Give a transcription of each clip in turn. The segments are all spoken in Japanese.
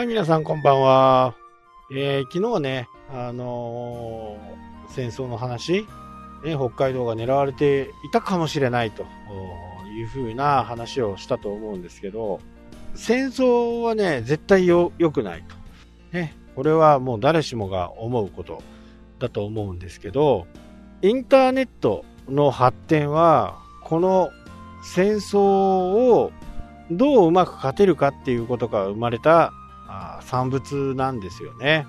はい、皆さんこんばんは。えー、昨日ね、あのー、戦争の話、ね、北海道が狙われていたかもしれないというふうな話をしたと思うんですけど、戦争はね、絶対よ、良くないと。ね、これはもう誰しもが思うことだと思うんですけど、インターネットの発展は、この戦争をどううまく勝てるかっていうことが生まれた産物なんですよね。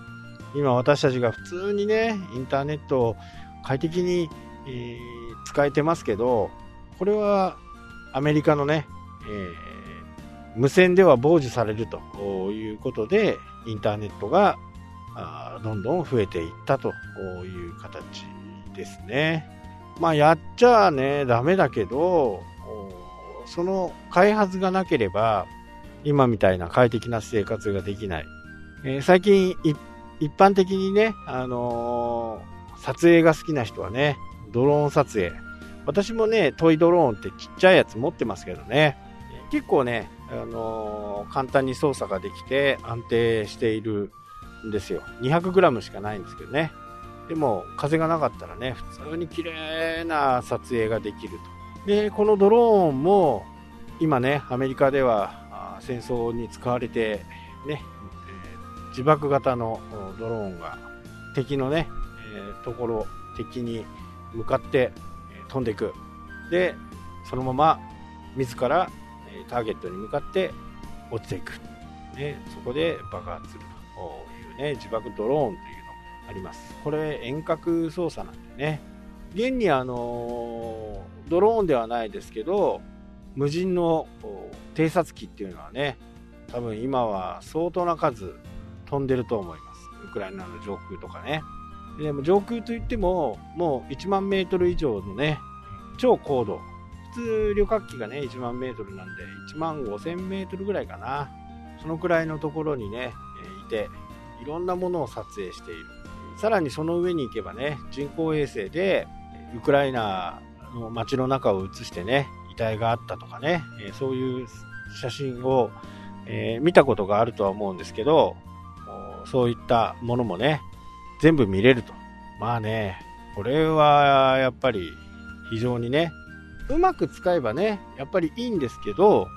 今私たちが普通にね、インターネットを快適に、えー、使えてますけど、これはアメリカのね、えー、無線では傍受されるということで、インターネットがどんどん増えていったという形ですね。まあ、やっちゃね、ダメだけど、その開発がなければ、今みたいな快適な生活ができない。えー、最近、一般的にね、あのー、撮影が好きな人はね、ドローン撮影。私もね、トイドローンってちっちゃいやつ持ってますけどね、結構ね、あのー、簡単に操作ができて安定しているんですよ。200g しかないんですけどね。でも、風がなかったらね、普通に綺麗な撮影ができると。で、このドローンも、今ね、アメリカでは戦争に使われて、ね、自爆型のドローンが敵のね、え、ところ、敵に向かって、飛んでいく。で、そのまま自ら、ターゲットに向かって落ちていく。ね、そこで爆発するというね、自爆ドローンというのがあります。これ遠隔操作なんでね。現にあのドローンではないですけど、無人の偵察機っていうのはね、多分今は相当な数飛んでると思います。ウクライナの上空とかね。でも上空といっても、もう1万メートル以上のね、超高度。普通旅客機がね、1万メートルなんで、1万5千メートルぐらいかな。そのくらいのところにね、いて、いろんなものを撮影している。さらにその上に行けばね、人工衛星で、ウクライナの街の中を映してね、体があったとかね、えそういう写真を、え、見たことがあるとは思うんですけど、そういったものもね、全部見れると。まあね、これはやっぱり非常にね、うまく使えばね、やっぱりいいんですけど、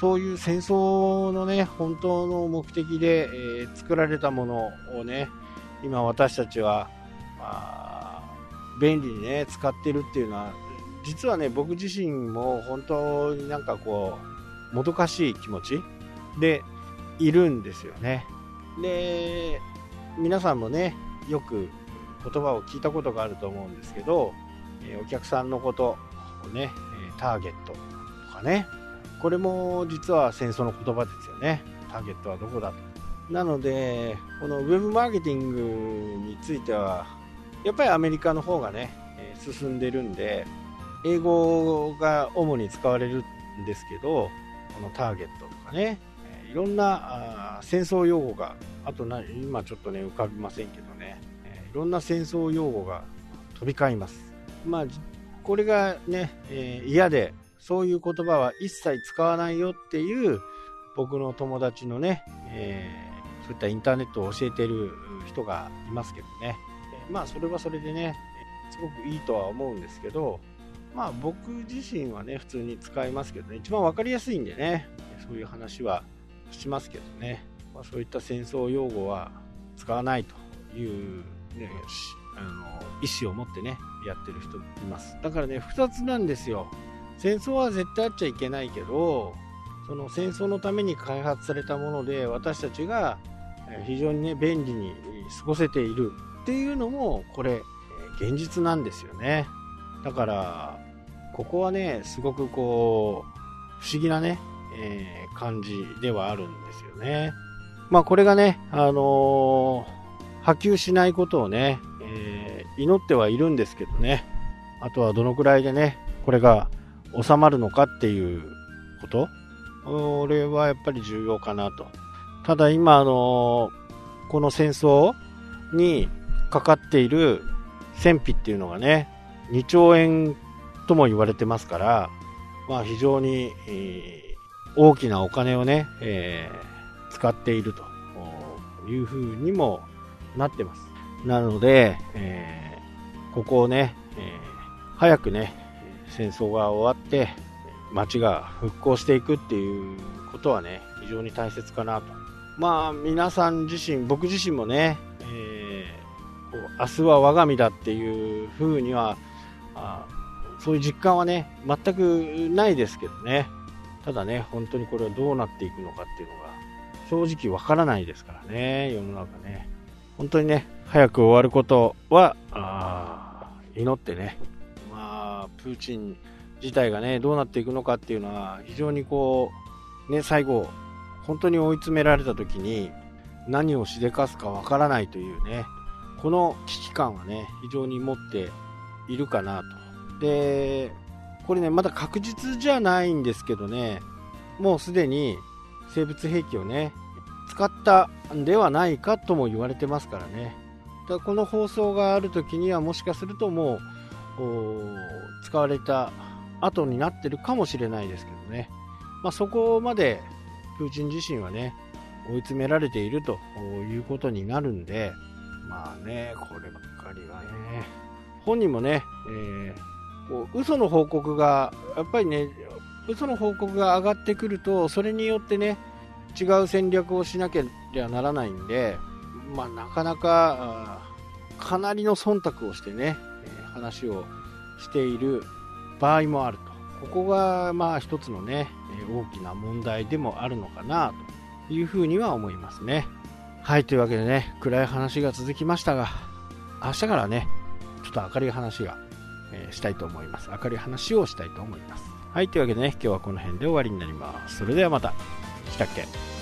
そういう戦争のね、本当の目的で、えー、作られたものをね、今私たちは、まあ、便利にね、使ってるっていうのは、実はね、僕自身も本当になんかこう、もどかしい気持ちでいるんですよね。で、皆さんもね、よく言葉を聞いたことがあると思うんですけど、お客さんのことをね、ターゲットとかね、これも実は戦争の言葉ですよね。ターゲットはどこだと。なので、このウェブマーケティングについては、やっぱりアメリカの方がね、進んでるんで、英語が主に使われるんですけど、このターゲットとかね、いろんな戦争用語が、あとな今ちょっとね浮かびませんけどね、いろんな戦争用語が飛び交います。まあ、これがね、え、嫌で、そういう言葉は一切使わないよっていう僕の友達のね、えー、そういったインターネットを教えてる人がいますけどね、えまあそれはそれでね、すごくいいとは思うんですけど、まあ僕自身はね、普通に使いますけどね、一番分かりやすいんでね、そういう話はしますけどね、まあ、そういった戦争用語は使わないという、ね、あの意思を持ってね、やってる人います。だからね、2つなんですよ。戦争は絶対あっちゃいけないけど、その戦争のために開発されたもので、私たちが非常にね、便利に過ごせているっていうのも、これ、現実なんですよね。だから、ここはね、すごくこう、不思議なね、えー、感じではあるんですよね。まあこれがね、あのー、波及しないことをね、えー、祈ってはいるんですけどね、あとはどのくらいでね、これが収まるのかっていうこと、これはやっぱり重要かなと。ただ今、あの、この戦争にかかっている戦費っていうのがね、2兆円とも言われてますから、まあ、非常に、えー、大きなお金をね、えー、使っているというふうにもなってます。なので、えー、ここをね、え、早くね、戦争が終わって、街が復興していくっていうことはね、非常に大切かなと。まあ、皆さん自身、僕自身もね、えー、明日は我が身だっていうふうには、あそういう実感はね、全くないですけどね。ただね、本当にこれはどうなっていくのかっていうのが、正直わからないですからね、世の中ね。本当にね、早く終わることは、祈ってね、まあ、プーチン自体がね、どうなっていくのかっていうのは、非常にこう、ね、最後、本当に追い詰められた時に、何をしでかすかわからないというね、この危機感はね、非常に持っているかなと。で、これね、まだ確実じゃないんですけどね、もうすでに生物兵器をね、使ったんではないかとも言われてますからね。だからこの放送がある時にはもしかするともう使われた後になってるかもしれないですけどね。まあ、そこまでプーチン自身はね、追い詰められているということになるんで、まあね、こればっかりはね、本人もね、えー、こう嘘の報告が、やっぱりね、嘘の報告が上がってくると、それによってね、違う戦略をしなきゃならないんで、まあ、なかなか、かなりの忖度をしてね、話をしている場合もあると。ここが、まあ、一つのね、大きな問題でもあるのかな、というふうには思いますね。はい、というわけでね、暗い話が続きましたが、明日からね、ちょっと明るい話が、えー、したいと思います。明るい話をしたいと思います。はい、というわけでね、今日はこの辺で終わりになります。それではまた。したっけ？